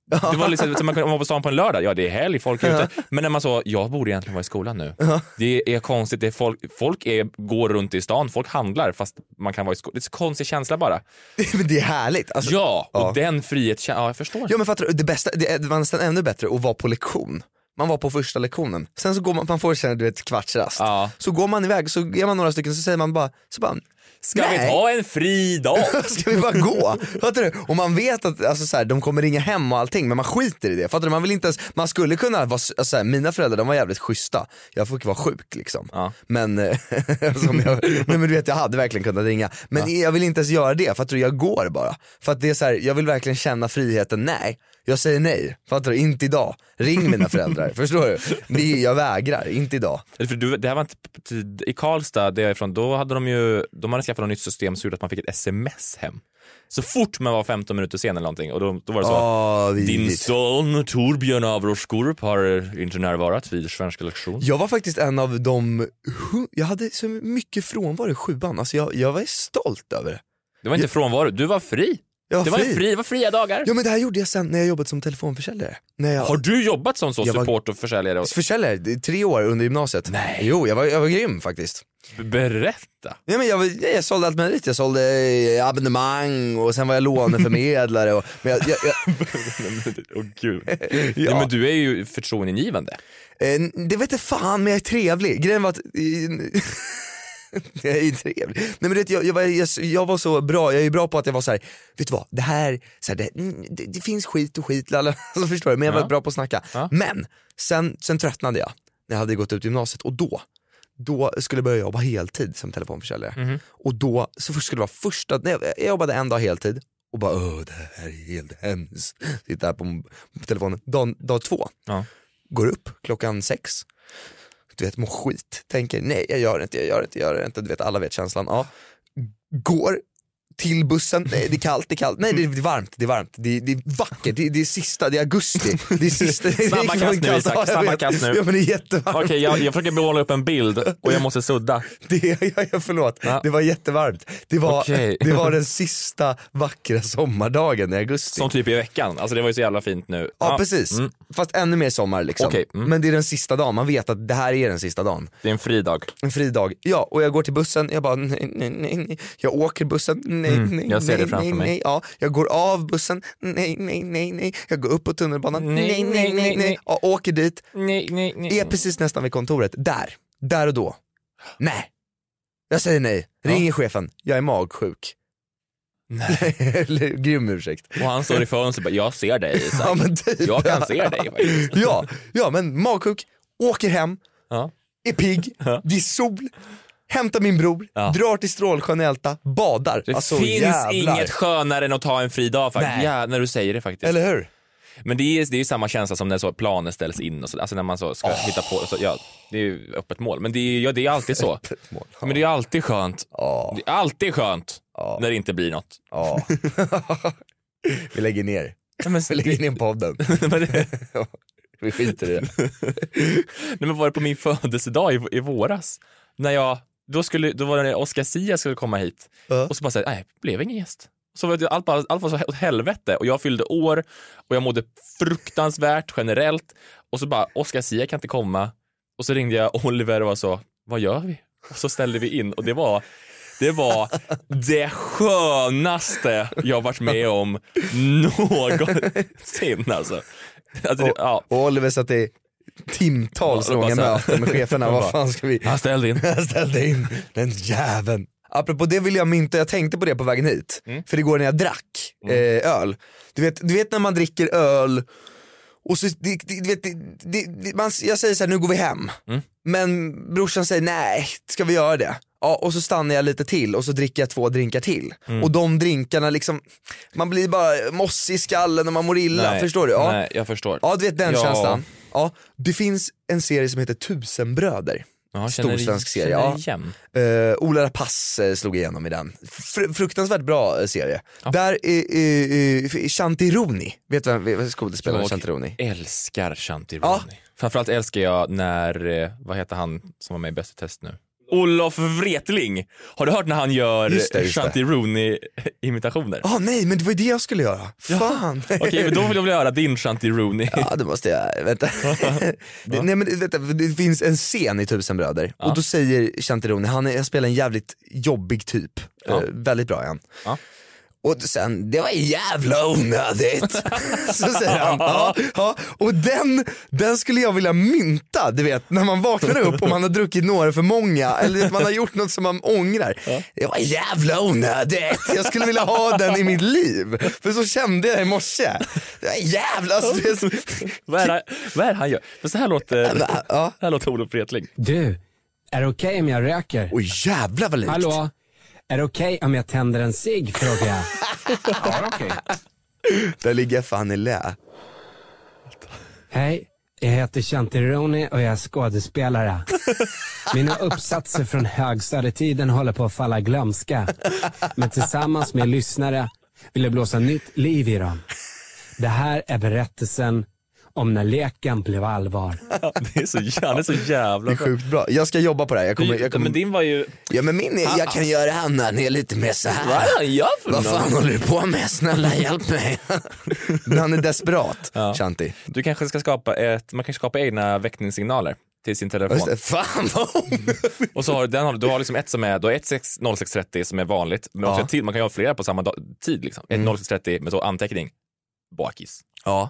C: Det var liksom, som man kunde vara på stan på en lördag, ja det är helg, folk är ute. Men när man sa, jag borde egentligen vara i skolan nu. Det är konstigt, det är folk, folk är, går runt i stan, folk handlar fast man kan vara i skolan. Det är så konstig känsla bara.
D: Men det är härligt. Alltså,
C: Ja, och
D: Ja.
C: den frihetskänslan, ja jag förstår.
D: Ja men fattar du, det bästa, det var nästan ännu bättre att vara på lektion. Man var på första lektionen, sen så går man, man får känna du vet kvartsrast.
C: Ja.
D: Så går man iväg, så är man några stycken så säger man bara, så bara
C: Ska
D: nej.
C: vi ta en fri dag?
D: Ska vi bara gå? Fattar du? Och man vet att alltså, så här, de kommer ringa hem och allting men man skiter i det. Fattar du? Man vill inte ens, man skulle kunna vara, alltså, så här, mina föräldrar de var jävligt schyssta. Jag fick vara sjuk liksom.
C: Ja.
D: Men, eh, som jag, nej, men du vet jag hade verkligen kunnat ringa. Men jag vill inte ens göra det, fattar du? Jag går bara. För att det är så här, jag vill verkligen känna friheten, nej. Jag säger nej, fattar du? Inte idag. Ring mina föräldrar, förstår du? Det, jag vägrar, inte idag.
C: För du, det här var inte I Karlstad, där jag är ifrån, då hade de ju de hade skaffat något nytt system som gjorde att man fick ett sms hem. Så fort man var 15 minuter sen eller någonting och då, då var det så.
D: Åh,
C: Din son Torbjörn Avroskorup har inte närvarat vid svenska lektion.
D: Jag var faktiskt en av de, jag hade så mycket frånvaro i sjuan, alltså jag, jag var stolt över det.
C: Det var inte frånvaro, du var fri.
D: Jag var
C: Det var,
D: fri.
C: fri, det var fria dagar.
D: Ja men det här gjorde jag sen när jag jobbade som telefonförsäljare. När jag,
C: Har du jobbat som så
D: Jag var-
C: support och försäljare? Och...
D: Försäljare, tre år under gymnasiet. Nej. Jo, jag var, jag var grym faktiskt.
C: Berätta.
D: Ja, men jag, jag sålde allt möjligt, jag sålde eh, abonnemang och sen var jag låneförmedlare. Och, men jag, jag, jag,
C: Åh gud.
D: Ja.
C: Nej, men du är ju förtroendeingivande.
D: eh, det vet inte fan men jag är trevlig. Grejen var att jag är trevlig. Nej, men du vet, jag, jag, var, jag, jag var så bra, jag är bra på att jag var så här, vet du vad, det här, så här det, mm, det, det finns skit och skit, lalla, så förstår du, men jag var
C: Ja.
D: bra på att snacka.
C: Ja.
D: Men sen, sen tröttnade jag när jag hade gått ut gymnasiet och då, då skulle jag börja jobba heltid som telefonförsäljare.
C: Mhm.
D: Och då, så skulle det vara första, nej, jag jobbade en dag heltid och bara Åh, det här är helt hemskt. Sitter här på, på telefonen. Dag, dag två,
C: Ja.
D: går upp klockan sex, du vet mår skit, tänker nej jag gör det inte, jag gör det inte, jag gör det inte, du vet alla vet känslan. Ja. Går till bussen, nej det är kallt, det är kallt, nej det är varmt, det är varmt, det är, det är vackert, det är, det är sista, det är augusti, det är sista. det är
C: Snabba kast nu. Isak,
D: Ja,
C: snabba kast nu.
D: Ja men det är jättevarmt.
C: Okej, jag, jag försöker måla upp en bild och jag måste sudda.
D: Det, ja, ja, förlåt,
C: Ja.
D: det var jättevarmt. Det var,
C: Okej.
D: det var den sista vackra sommardagen i augusti.
C: Som typ i veckan. Alltså det var ju så jävla fint nu.
D: Ja, precis,
C: Mm.
D: Fast ännu mer sommar liksom.
C: Okej, mm.
D: Men det är den sista dagen, man vet att det här är den sista dagen.
C: Det är en fri dag.
D: En fri dag. Ja, och jag går till bussen, jag bara nej, nej, nej, nej. Jag åker bussen, nej,
C: Mm,
D: nej,
C: jag ser
D: nej,
C: det framför
D: nej,
C: mig.
D: nej. Ja, jag går av bussen, nej, nej, nej, nej. Jag går upp på tunnelbanan, nej, nej, nej, nej. Ja, åker dit,
C: Nej, nej, nej.
D: är precis nästan vid kontoret. Där, där och då. Nej. Jag säger nej, ringer chefen, jag är magsjuk.
C: Nej.
D: Eller grym ursäkt.
C: Och han står i fönstret och bara, jag ser dig Isak.
D: Ja, men typ.
C: Jag kan se dig faktiskt.
D: ja, ja, men magsjuk, åker hem,
C: Ja.
D: är pigg,
C: Ja.
D: det är sol, hämtar min bror,
C: Ja.
D: drar till Strålsjön Älta, badar.
C: Det
D: alltså,
C: finns
D: jävlar.
C: inget skönare än att ta en fri dag faktiskt. Ja, när du säger det faktiskt.
D: Eller hur?
C: Men det är, det är ju samma känsla som när så planer ställs in och så, alltså när man så ska hitta på, så, ja, det är ju öppet mål. Men det är, ja, det är alltid så.
D: mål,
C: Men det är alltid skönt.
D: Ja.
C: Det är alltid skönt när det inte blir något.
D: Ja. Vi lägger ner.
C: Ja, men,
D: Vi lägger ner podden. Vi skiter i det.
C: nej, men var det på min födelsedag i, i våras? När jag, då, skulle, då var det Oscar Sia skulle komma hit
D: Ja.
C: och så bara säga, nej, blev ingen gäst. Så var det, allt, bara, allt var så åt helvete och jag fyllde år och jag mådde fruktansvärt generellt och så bara, Oscar Sia kan inte komma. Och så ringde jag Oliver och var så, vad gör vi? Och så ställde vi in och det var det var det skönaste jag varit med om någonsin alltså. alltså det, ja.
D: Och Oliver satt i timtals
C: Ja, och
D: långa möten med cheferna.
C: Och
D: Vad fan ska vi...
C: Han ställde in.
D: Jag ställde in den jäveln. Apropå det vill jag mynta, jag tänkte på det på vägen hit.
C: Mm.
D: För igår när jag drack eh, öl. Du vet, du vet när man dricker öl och så, det, det, det, man, jag säger så här, nu går vi hem.
C: Mm.
D: Men brorsan säger nej, ska vi göra det? Ja, och så stannar jag lite till och så dricker jag två drinkar till.
C: Mm.
D: Och de drinkarna liksom, man blir bara mossig i skallen och man mår illa,
C: Nej,
D: förstår du? Ja.
C: Nej, jag förstår.
D: Ja du vet den
C: Ja.
D: känslan. Ja, det finns en serie som heter Tusenbröder.
C: Ja, känner-
D: Stor svensk serie. Ja. Uh, Ola Rapace eh, slog igenom i den. Fr- fruktansvärt bra eh, serie. Där är uh, uh, Shantironi, vet du vem skådespelaren
C: Jag
D: Shantironi?
C: älskar Shanti
D: Ja.
C: Framförallt älskar jag när, vad heter han som var med i Bäst i test nu? Olof Wretling. Har du hört när han gör
D: Just det, just det.
C: Shanti Rooney imitationer?
D: Ah nej men det var ju det jag skulle göra. Fan.
C: Okej, men då vill jag väl göra din Shanti Rooney.
D: Ja det måste jag, vänta. det, nej men vänta, det finns en scen i Tusenbröder
C: Ja.
D: och då säger Shantironi, han, är, spelar en jävligt jobbig typ.
C: Ja.
D: Eh, väldigt bra han.
C: Ja.
D: Och sen, det var jävla onödigt. så säger han. Ja, ja. Och den, den skulle jag vilja mynta, du vet när man vaknar upp och man har druckit några för många eller man har gjort något som man ångrar. Det var jävla onödigt. Jag skulle vilja ha den i mitt liv. För så kände jag i morse. Det var jävla... Alltså, det är så...
C: vad, är det, vad är det han gör? För så här låter,
D: Ja.
C: så här låter Olof Wretling.
I: Du, är det okej om jag röker?
D: Oj jävlar vad likt.
I: Hallå? Är det okej om jag tänder en cigg frågar jag. ja, okej.
D: Där ligger fan i lä.
I: Hej, jag heter Chantironi och jag är skådespelare. Mina uppsatser från högstadietiden håller på att falla glömska. Men tillsammans med lyssnare vill jag blåsa nytt liv i dem. Det här är berättelsen om när leken blev allvar.
C: Det är så, han är så jävla
D: Det är sjukt bra. Jag ska jobba på det här. Jag kommer, jag kommer...
C: Men din var ju...
D: Ja men min är, jag kan göra han är lite mer så här.
C: Vad han gör för
D: Vad fan håller du på med? Snälla hjälp mig. Han är desperat,
C: Ja.
D: Shanti.
C: Du kanske ska skapa ett, man kan skapa egna väckningssignaler till sin telefon.
D: Just det, fan vad
C: Och så har du, den har, du har liksom ett som är, du har ett 6, 0630 som är vanligt, men också
D: Ja.
C: till, man kan ju ha flera på samma dag, tid liksom. Ett 0630 med så anteckning, bakis.
D: Ja.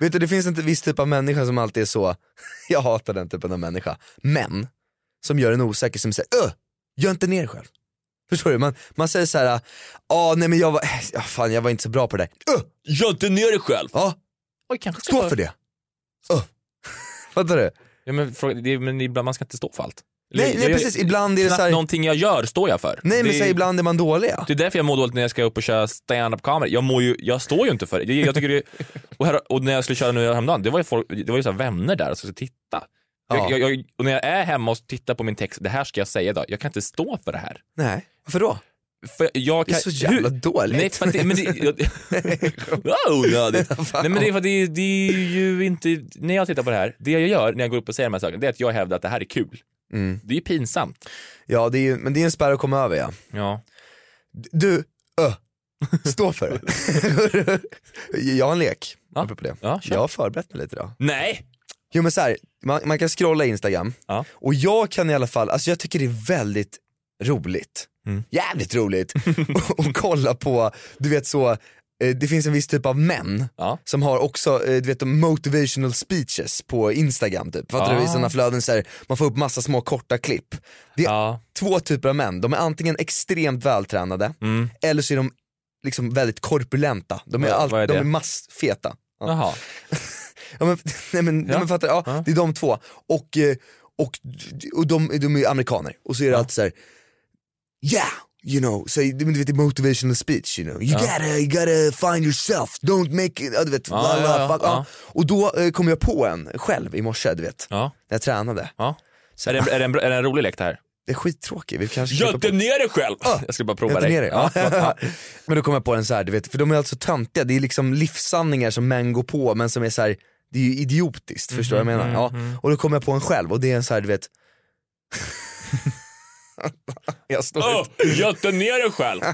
D: Vet du, det finns en viss typ av människa som alltid är så, jag hatar den typen av människa, men som gör en osäker som säger öh, gör inte ner dig själv. Förstår du? Man, man säger så här, ja nej men jag var, ja, fan jag var inte så bra på det där. Öh,
C: Gör inte ner dig själv!
D: ja,
C: Oj, kanske ska
D: stå för det. Öh. Fattar du?
C: Ja, men, fråga- det, men ibland, man ska inte stå för allt.
D: Nej, nej precis, ibland är det så här,
C: någonting jag gör står jag för.
D: nej men
C: det,
D: så här, ibland är man dåliga.
C: det är därför jag mår dåligt när jag ska upp och köra stand-up comedy. Jag, mår ju, jag står ju inte för det. Jag, jag tycker det och, här, och när jag skulle köra nu häromdagen, det var ju, folk, det var ju så vänner där som skulle titta.
D: Ja.
C: Jag, jag, och när jag är hemma och tittar på min text, det här ska jag säga idag, jag kan inte stå för det här.
D: Nej, varför då?
C: För jag
D: Det är
C: kan,
D: så jävla dåligt.
C: Nej, för att det, men det, jag, onödigt. Nej men det är för att det, det är ju inte, när jag tittar på det här, det jag gör när jag går upp och säger de här sakerna, det är att jag hävdar att det här är kul.
D: Mm.
C: Det är ju pinsamt.
D: Ja, det är, men det är en spärr att komma över ja.
C: Ja.
D: Du, öh, stå för det. jag har en lek,
C: Ja.
D: apropå det.
C: Ja, kör.
D: jag har förberett mig lite idag.
C: Nej!
D: Jo men så här, man, man kan scrolla Instagram
C: Ja.
D: och jag kan i alla fall, alltså jag tycker det är väldigt roligt,
C: Mm.
D: jävligt roligt och, och kolla på, du vet så, det finns en viss typ av män
C: Ja.
D: som har också, eh, du vet motivational speeches på Instagram typ, fattar du? I
C: Ja.
D: sådana flöden så här, man får upp massa små korta klipp. Det är
C: Ja.
D: två typer av män, de är antingen extremt vältränade
C: Mm.
D: eller så är de liksom väldigt korpulenta, de är,
C: vad är
D: de är massfeta. Ja.
C: Jaha.
D: Ja, men, nej, men, ja.
C: Ja.
D: men fattar, ja,
C: Ja.
D: det är de två. Och, eh, och, och de, de är amerikaner. Och så är det alltid så här. yeah, you know, så, du vet det motivational speech, you know. You,
C: Ja.
D: gotta, you gotta find yourself, don't make it, du vet.
C: Ja,
D: bla, bla,
C: ja.
D: Och då eh, kom jag på en själv i morse, du vet,
C: Ja.
D: när jag tränade.
C: ja.
D: Så,
C: Är, det, är, det en, är det en rolig lek det här?
D: det är skittråkigt, vi kanske på-
C: ner dig själv! Jag skulle bara prova dig.
D: dig.
C: Ja,
D: Ja.
C: ja.
D: Men då kom jag på en så här, du vet, för de är alltså töntiga, det är liksom livssanningar som män går på men som är så här, det är ju idiotiskt, förstår du vad jag menar? Ja. Och då kom jag på en själv och det är en så här, du vet Jag står ah,
C: Öh, Gör inte ner dig själv!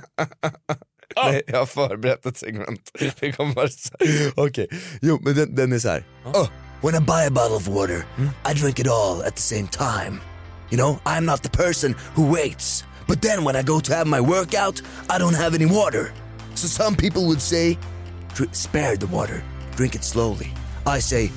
C: Ah.
D: Nej, jag har förberett ett segment. Det kommer bara så här. Okej, jo men den, den är så här. Oh, when I buy a bottle of water, mm. I drink it all at the same time. You know, I'm not the person who waits. But then when I go to have my workout, I don't have any water. So some people would say, spare the water, drink it slowly. I say,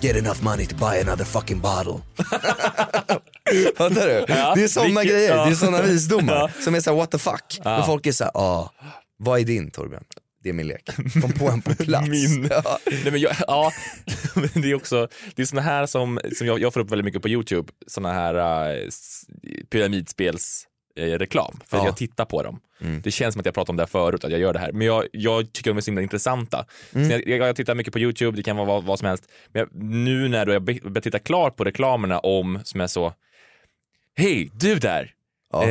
D: get enough money to buy another fucking bottle. Fattar du?
C: Ja,
D: det är såna
C: vilket-
D: grejer,
C: ja.
D: det är såna visdomar
C: Ja.
D: som är såhär what the fuck.
C: Ja.
D: Men folk är såhär, ah, vad är din Torbjörn? Det är min lek. Kom på en på plats.
C: Min.
D: Ja.
C: Nej, men jag, ja, det är också, det är såna här som, som jag, jag får upp väldigt mycket på Youtube, såna här uh, pyramidspels eh, reklam, för
D: Ja.
C: jag tittar på dem.
D: Mm.
C: Det känns som att jag pratade om det här förut, att jag gör det här. Men jag, jag tycker de är så himla intressanta.
D: Mm.
C: Så jag, jag, jag tittar mycket på Youtube, det kan vara vad, vad som helst. Men jag, nu när då jag börjar titta klart på reklamerna om, som är så, hej du där!
D: Ja.
C: Eh,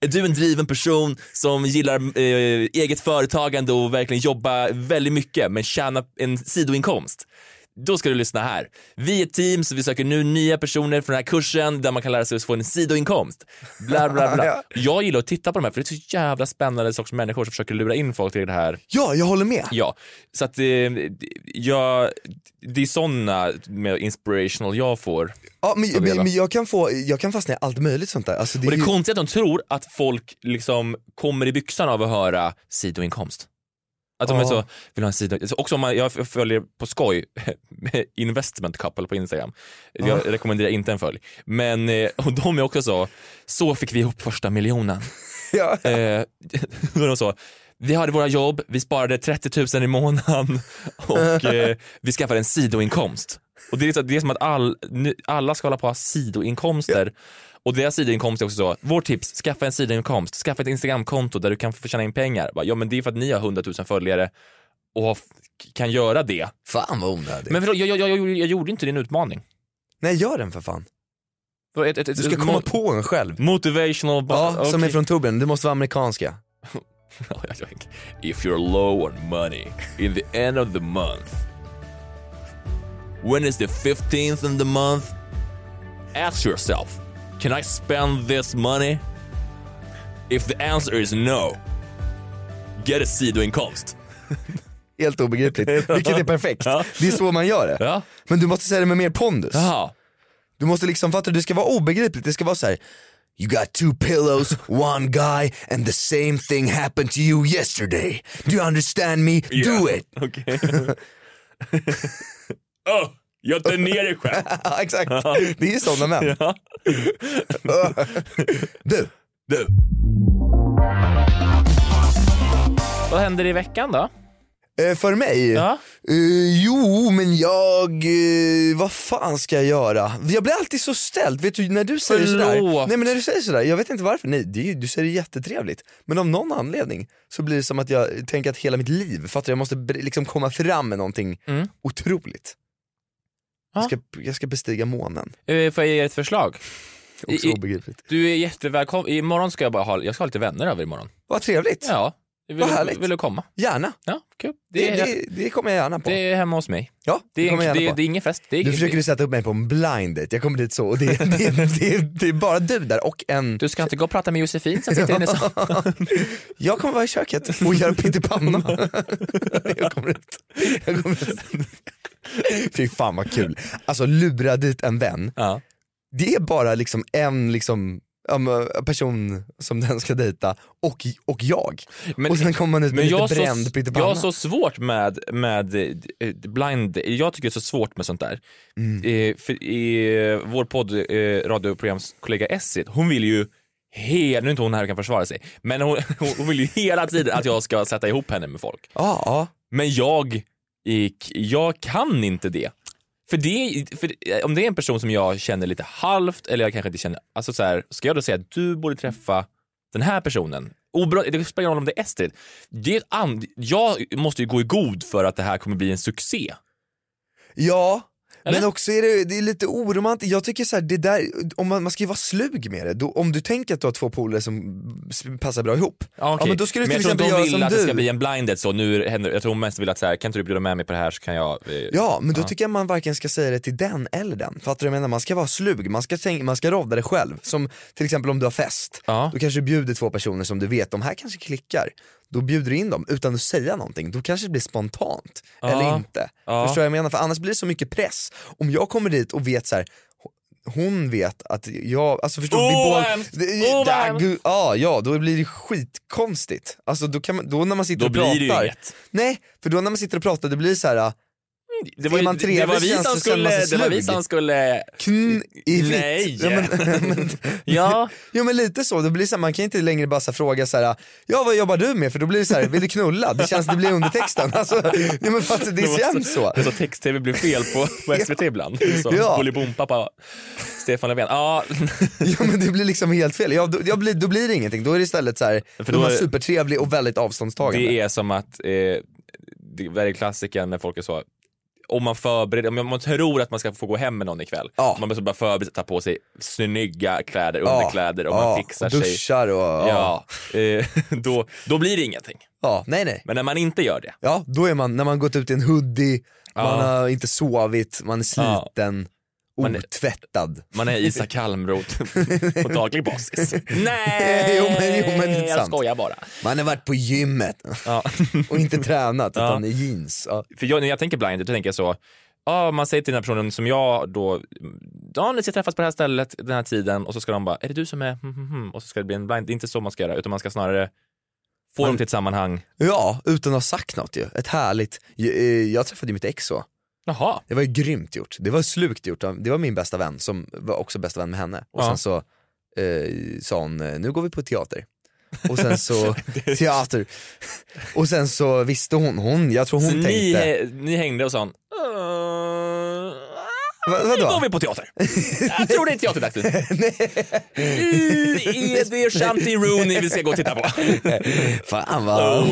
C: är du en driven person som gillar eh, eget företagande och verkligen jobba väldigt mycket men tjäna en sidoinkomst? Då ska du lyssna här. Vi är ett team så vi söker nu nya personer för den här kursen där man kan lära sig att få en sidoinkomst. Bla, bla, bla.
D: Ja.
C: Jag gillar att titta på de här för det är så jävla spännande sorts människor som försöker lura in folk till det här.
D: Ja, jag håller med.
C: Ja, så att eh, jag, det är såna med inspirational jag får.
D: Ja, men, men, men jag, kan få, jag kan fastna i allt möjligt sånt där. Alltså, det
C: Och det
D: är ju-
C: konstigt att de tror att folk liksom kommer i byxan av att höra sidoinkomst. Att de är
D: Ja.
C: så, vill ha en sido... så Också om man, jag följer på skoj investment couple på Instagram. Jag
D: Ja.
C: rekommenderar inte en följ. Men eh, och de är också så, så fick vi ihop första miljonen.
D: Ja.
C: Eh, då är de så, vi hade våra jobb, vi sparade 30 000 i månaden och eh, vi skaffade en sidoinkomst. Och det är, så, det är som att all, alla ska hålla på att ha sidoinkomster. Och deras sidoinkomst är också så, vårt tips, skaffa en sidoinkomst, skaffa ett Instagramkonto där du kan få tjäna in pengar. Bara, Ja men det är för att ni har 100 000 följare och kan göra det.
D: Fan vad onödigt.
C: Men förlåt, jag, jag, jag, jag, gjorde inte din utmaning.
D: Nej, gör den för fan.
C: Ett, ett, ett,
D: Du ska komma på en själv.
C: Motivational...
D: Ja, som är från Torbjörn, det måste vara amerikanska.
C: If you're low on money in the end of the month, when is the 15th in the month? Ask yourself, can I spend this money? If the answer is no, get a sidoinkomst.
D: Helt obegripligt, vilket är perfekt. Det är så man gör det.
C: Ja.
D: Men du måste säga det med mer pondus.
C: Jaha.
D: Du måste liksom fatta, det ska vara obegripligt, det ska vara så här. You got two pillows, one guy and the same thing happened to you yesterday. Do you understand me? Do
C: Yeah.
D: it!
C: Okej. oh, jag tar ner dig själv.
D: Ja, exakt, det är sådana män.
C: Ja.
D: Du,
C: Du. Vad händer i veckan då?
D: eh, för mig?
C: Ja.
D: Eh, jo, men jag, eh, vad fan ska jag göra? Jag blir alltid så ställd, vet du när du säger sådär,
C: Förlåt.
D: nej men när du säger sådär, jag vet inte varför, nej det är, du säger det jättetrevligt, men av någon anledning så blir det som att jag tänker att hela mitt liv, fattar du? jag måste liksom komma fram med någonting
C: Mm.
D: otroligt. Jag, ska, jag ska bestiga månen,
C: Eh, Får jag ge er ett förslag?
D: också
C: I- i-
D: obegripligt.
C: Du är jättevälkommen. Imorgon ska jag bara ha, jag ska ha lite vänner över imorgon.
D: Vad trevligt,
C: Ja. Vill,
D: Vad
C: du,
D: härligt.
C: vill du komma?
D: gärna.
C: Ja, kul.
D: Det,
C: Det
D: det, det kommer jag gärna på.
C: det är hemma hos mig.
D: ja,
C: Det är,
D: kommer jag
C: det,
D: gärna
C: är,
D: på.
C: det är ingen fest. Det är,
D: Nu försöker du sätta upp mig på en blind date. jag kommer dit så och det, det, det, det är bara du där och en
C: Du ska inte gå och prata med Josefin som sitter inne i.
D: Jag kommer vara i köket och göra pyttipanna. jag kommer ut. Jag kommer ut. Fy fan vad kul. Alltså lura dit en vän,
C: Ja.
D: det är bara liksom en liksom, person som den ska dejta och, och jag.
C: Men-
D: och sen kommer man ut med
C: jag
D: lite
C: så,
D: bränd
C: jag
D: pyttipanna.
C: har så svårt med, med eh, blind, jag tycker det är så svårt med sånt där.
D: Mm.
C: Eh, för i, eh, vår podd, eh, radioprogramskollega Essie, hon vill ju He- nu är inte hon här och kan försvara sig, men hon, hon vill ju hela tiden att jag ska sätta ihop henne med folk.
D: Ja, ja.
C: Men jag, jag kan inte det. För, det, för eh, om det är en person som jag känner lite halvt eller jag kanske inte känner, alltså så här, ska jag då säga att du borde träffa den här personen? Obra, det spelar ingen roll om det är Estrid. Det är jag måste ju gå i god för att det här kommer bli en succé.
D: Ja,
C: eller?
D: men också är det, det är lite oromantiskt, jag tycker så här, det där, om man, man ska ju vara slug med det, då, om du tänker att du har två polare som passar bra ihop,
C: Ja, okej.
D: ja men då ska du
C: men
D: till
C: jag tror
D: exempel
C: inte
D: göra
C: hon vill
D: som
C: att det ska bli en blinded så nu händer, jag tror hon mest vill att så här, kan inte du bjuda med mig på det här så kan jag... Eh,
D: Ja, men då
C: Ja.
D: tycker jag man varken ska säga det till den eller den. Fattar du jag menar? Man ska vara slug, man ska, tänka, man ska rodda det själv. Som till exempel om du har fest,
C: Ja.
D: då kanske du bjuder två personer som du vet, de här kanske klickar. Då bjuder du in dem utan att säga någonting, då kanske det blir spontant.
C: Ja.
D: Eller inte.
C: Ja.
D: Förstår jag menar? För annars blir det så mycket press. Om jag kommer dit och vet så här. hon vet att jag, alltså förstår du?
C: Åh,
D: vi båda-
C: hemskt!
D: gud, ja, ja, då blir det skitkonstigt. Alltså då, kan man, då när man sitter
C: Då
D: och
C: blir
D: pratar.
C: det ju inget.
D: Nej, för då när man sitter och pratar det blir så här.
C: Det var,
D: man
C: ju-
D: trevlig
C: det var vi som
D: som
C: skulle, det var vi som skulle...
D: Kn i vitt.
C: Nej.
D: Ja men, men,
C: Ja.
D: ja men lite så, det blir så här, man kan inte längre bara så här, fråga så här, ja vad jobbar du med? För då blir det så här, vill du knulla? Det känns, det blir undertexten. Alltså, ja, men för att det känns så.
C: Det är så text-tv blir fel på, på SVT ibland. Så
D: Ja.
C: Bolibompa på Stefan Löfven. Ja,
D: Ja men det blir liksom helt fel. Ja, då, jag blir, då blir det ingenting, då är det istället så här,
C: För
D: då
C: då
D: är man supertrevlig och väldigt avståndstagande.
C: det är som att, eh, det är klassikern när folk är så, om man förbereder, om man tror att man ska få gå hem med någon ikväll,
D: Ja.
C: man måste bara förbereda, ta på sig snygga kläder,
D: Ja.
C: underkläder och
D: Ja,
C: man fixar
D: och
C: sig.
D: duschar och, ja.
C: Ja, eh, då, då blir det ingenting.
D: Ja, nej nej.
C: Men när man inte gör det.
D: Ja, då är man, när man gått ut i en hoodie, man har inte sovit, man är sliten,
C: Man är-
D: otvättad.
C: Man är Isak Kalmroth på daglig basis. Nej,
D: Jo, men- jo, men det är
C: jag
D: sant.
C: skojar bara.
D: Man har varit på gymmet
C: Ja.
D: och inte tränat
C: Ja.
D: utan i jeans. Ja.
C: För jag, när jag tänker blind, då tänker jag så, ja, man säger till den här personen som jag då, ja ni ska träffas på det här stället den här tiden och så ska de bara, är det du som är, hmm, hmm, hmm, och så ska det bli en blind. Det är inte så man ska göra, utan man ska snarare få
D: Man-
C: dem till ett sammanhang.
D: ja, utan att ha sagt något ju. Ett härligt, jag, eh, jag träffade mitt ex så.
C: Jaha.
D: Det var ju grymt gjort, det var slukt gjort. Det var min bästa vän som var också bästa vän med henne. Och
C: Ja.
D: sen så eh, sa hon, eh, nu går vi på teater. Och sen så, teater. Och sen så visste hon, hon jag tror hon
C: så ni,
D: tänkte,
C: hä- ni hängde och "Uh,
D: Va-
C: nu går vi på teater. Jag tror det är teaterdags nu. I Edvin Shanti Rooney vi ska gå och titta på.
D: Fan vad...
C: Oh,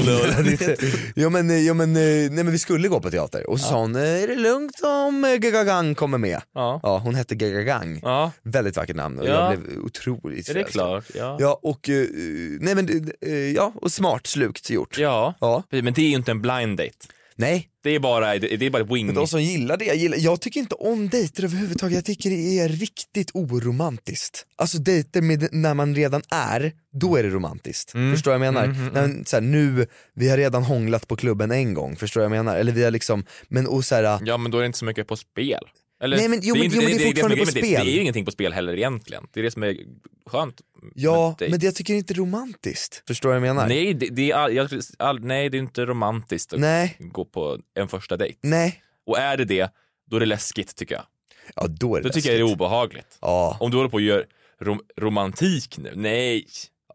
D: ja, men, ja, men, nej, men vi skulle gå på teater och så sa hon, eh, är det lugnt om eh, Gagagang kommer med?
C: Ja.
D: hon hette Gagagang,
C: Ja.
D: väldigt vackert namn och
C: Ja.
D: jag blev otroligt
C: Är det
D: förälskad.
C: klart? Ja.
D: Ja och, eh, nej men, ja och smart slukt gjort.
C: Ja.
D: Ja.
C: men det är ju inte en blind date.
D: Nej.
C: Det är bara, det är bara wing.
D: Men de som gillar det, jag, gillar, jag tycker inte om dejter överhuvudtaget, jag tycker det är riktigt oromantiskt. Alltså dejter med, när man redan är, då är det romantiskt.
C: Mm.
D: Förstår jag menar?
C: Mm, mm,
D: När, så här, nu, vi har redan hånglat på klubben en gång, förstår jag menar? Eller vi har liksom, men och så här,
C: Ja men då är det inte så mycket på spel. Eller,
D: Nej, men- jo, men-
C: inte-
D: jo, men det är fortfarande
C: som
D: på spel.
C: Det, det är ju ingenting på spel heller egentligen. Det är det som är skönt.
D: ja men det, jag tycker inte det är romantiskt. Förstår du vad jag menar?
C: Nej, det, det är all, jag, all, nej, det är inte romantiskt att
D: Nej.
C: gå på en första dejt.
D: Nej.
C: Och är det det, då är det läskigt tycker jag.
D: Ja då är det
C: Då tycker jag det är obehagligt.
D: Ja.
C: Om du håller på och gör rom, romantik nu, nej.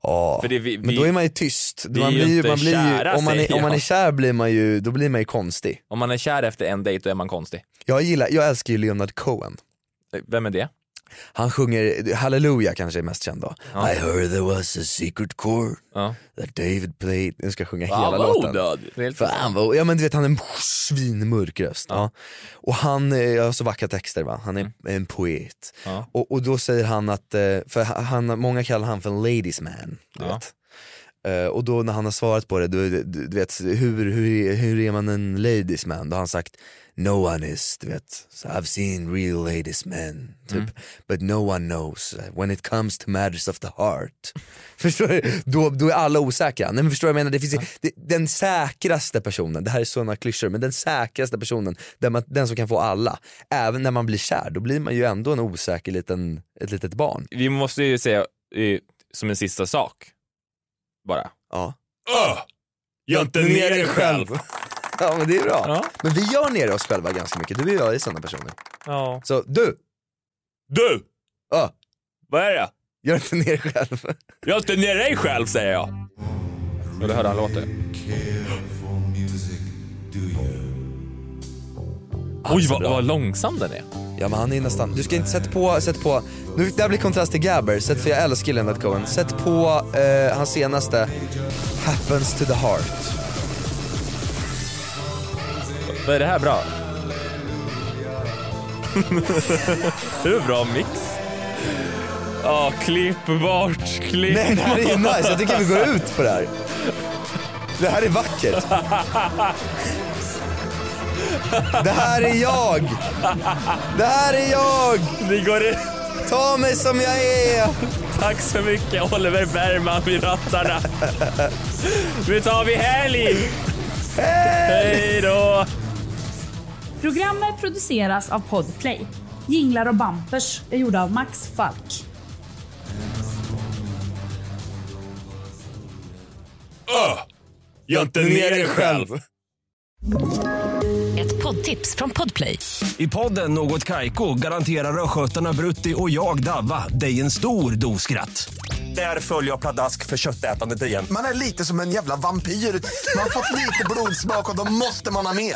D: Ja,
C: det, vi,
D: men då är man ju tyst. Man blir ju, man blir ju, om, man är, om man är kär blir man ju, då blir man ju konstig.
C: Om man är kär efter en dejt, då är man konstig.
D: Jag gillar, jag älskar ju Leonard Cohen.
C: Vem är det?
D: Han sjunger, Hallelujah kanske är mest känd då.
C: Ja.
D: I heard there was a secret chord
C: Ja.
D: that David played. Nu ska jag sjunga hela låten.
C: helt
D: Fan vad, ja men du vet han är en svinmörk röst. Ja. Och han eh, har så vackra texter va, han är en poet.
C: Mm.
D: Och, och då säger han att, eh, för han, många kallar han för en ladies man. Du vet. Eh, och då när han har svarat på det, du, du, du vet hur, hur, hur är man en ladies man? Då har han sagt No one is, du vet, so I've seen real ladies men, typ.
C: Mm.
D: But no one knows when it comes to matters of the heart. Förstår du? Då, då är alla osäkra. Nej men förstår du vad jag menar? Det finns, ju- det, den säkraste personen, det här är sådana klyschor, men den säkraste personen, den, man, den som kan få alla, även när man blir kär, då blir man ju ändå en osäker liten, ett litet barn.
C: Vi måste ju säga eh, som en sista sak, bara.
D: Ja.
C: Öh! Gör inte ner dig själv!
D: Ja men det är bra.
C: Ja.
D: Men vi gör ner oss själva ganska mycket, du och jag är sådana personer.
C: Ja.
D: Så du,
C: Du!
D: ja,
C: Vad är det?
D: gör inte ner dig själv.
C: Gör inte ner dig själv säger jag! Ja, du hörde han låter. Oj vad, vad långsam den är.
D: Ja men han är nästan, du ska inte sätta på, sätt på, nu, det här blir kontrast till Gabber, sätt för jag älskar Leonard Cohen, sätt på eh, hans senaste Happens to the heart.
C: Vad är det här bra? en bra mix. Ja, klipp bort, klipp
D: Nej det här är ju nice, jag tycker vi går ut på det här. Det här är vackert. Det här är jag! Det här är jag!
C: Vi går ut.
D: Ta mig som jag är!
C: Tack så mycket Oliver Bergman vid rattarna. Nu tar vi helg! Hej då!
B: Programmet produceras av Podplay. Jinglar och bampers är gjorda av Max Falk.
C: Öh! Gör inte ner dig själv!
A: Ett poddtips från Podplay.
J: I podden Något Kaiko garanterar östgötarna Brutti och jag, Davva, dig en stor dos skratt. Där följer jag pladask för köttätandet igen.
K: Man är lite som en jävla vampyr. Man har fått lite blodsmak och då måste man ha mer.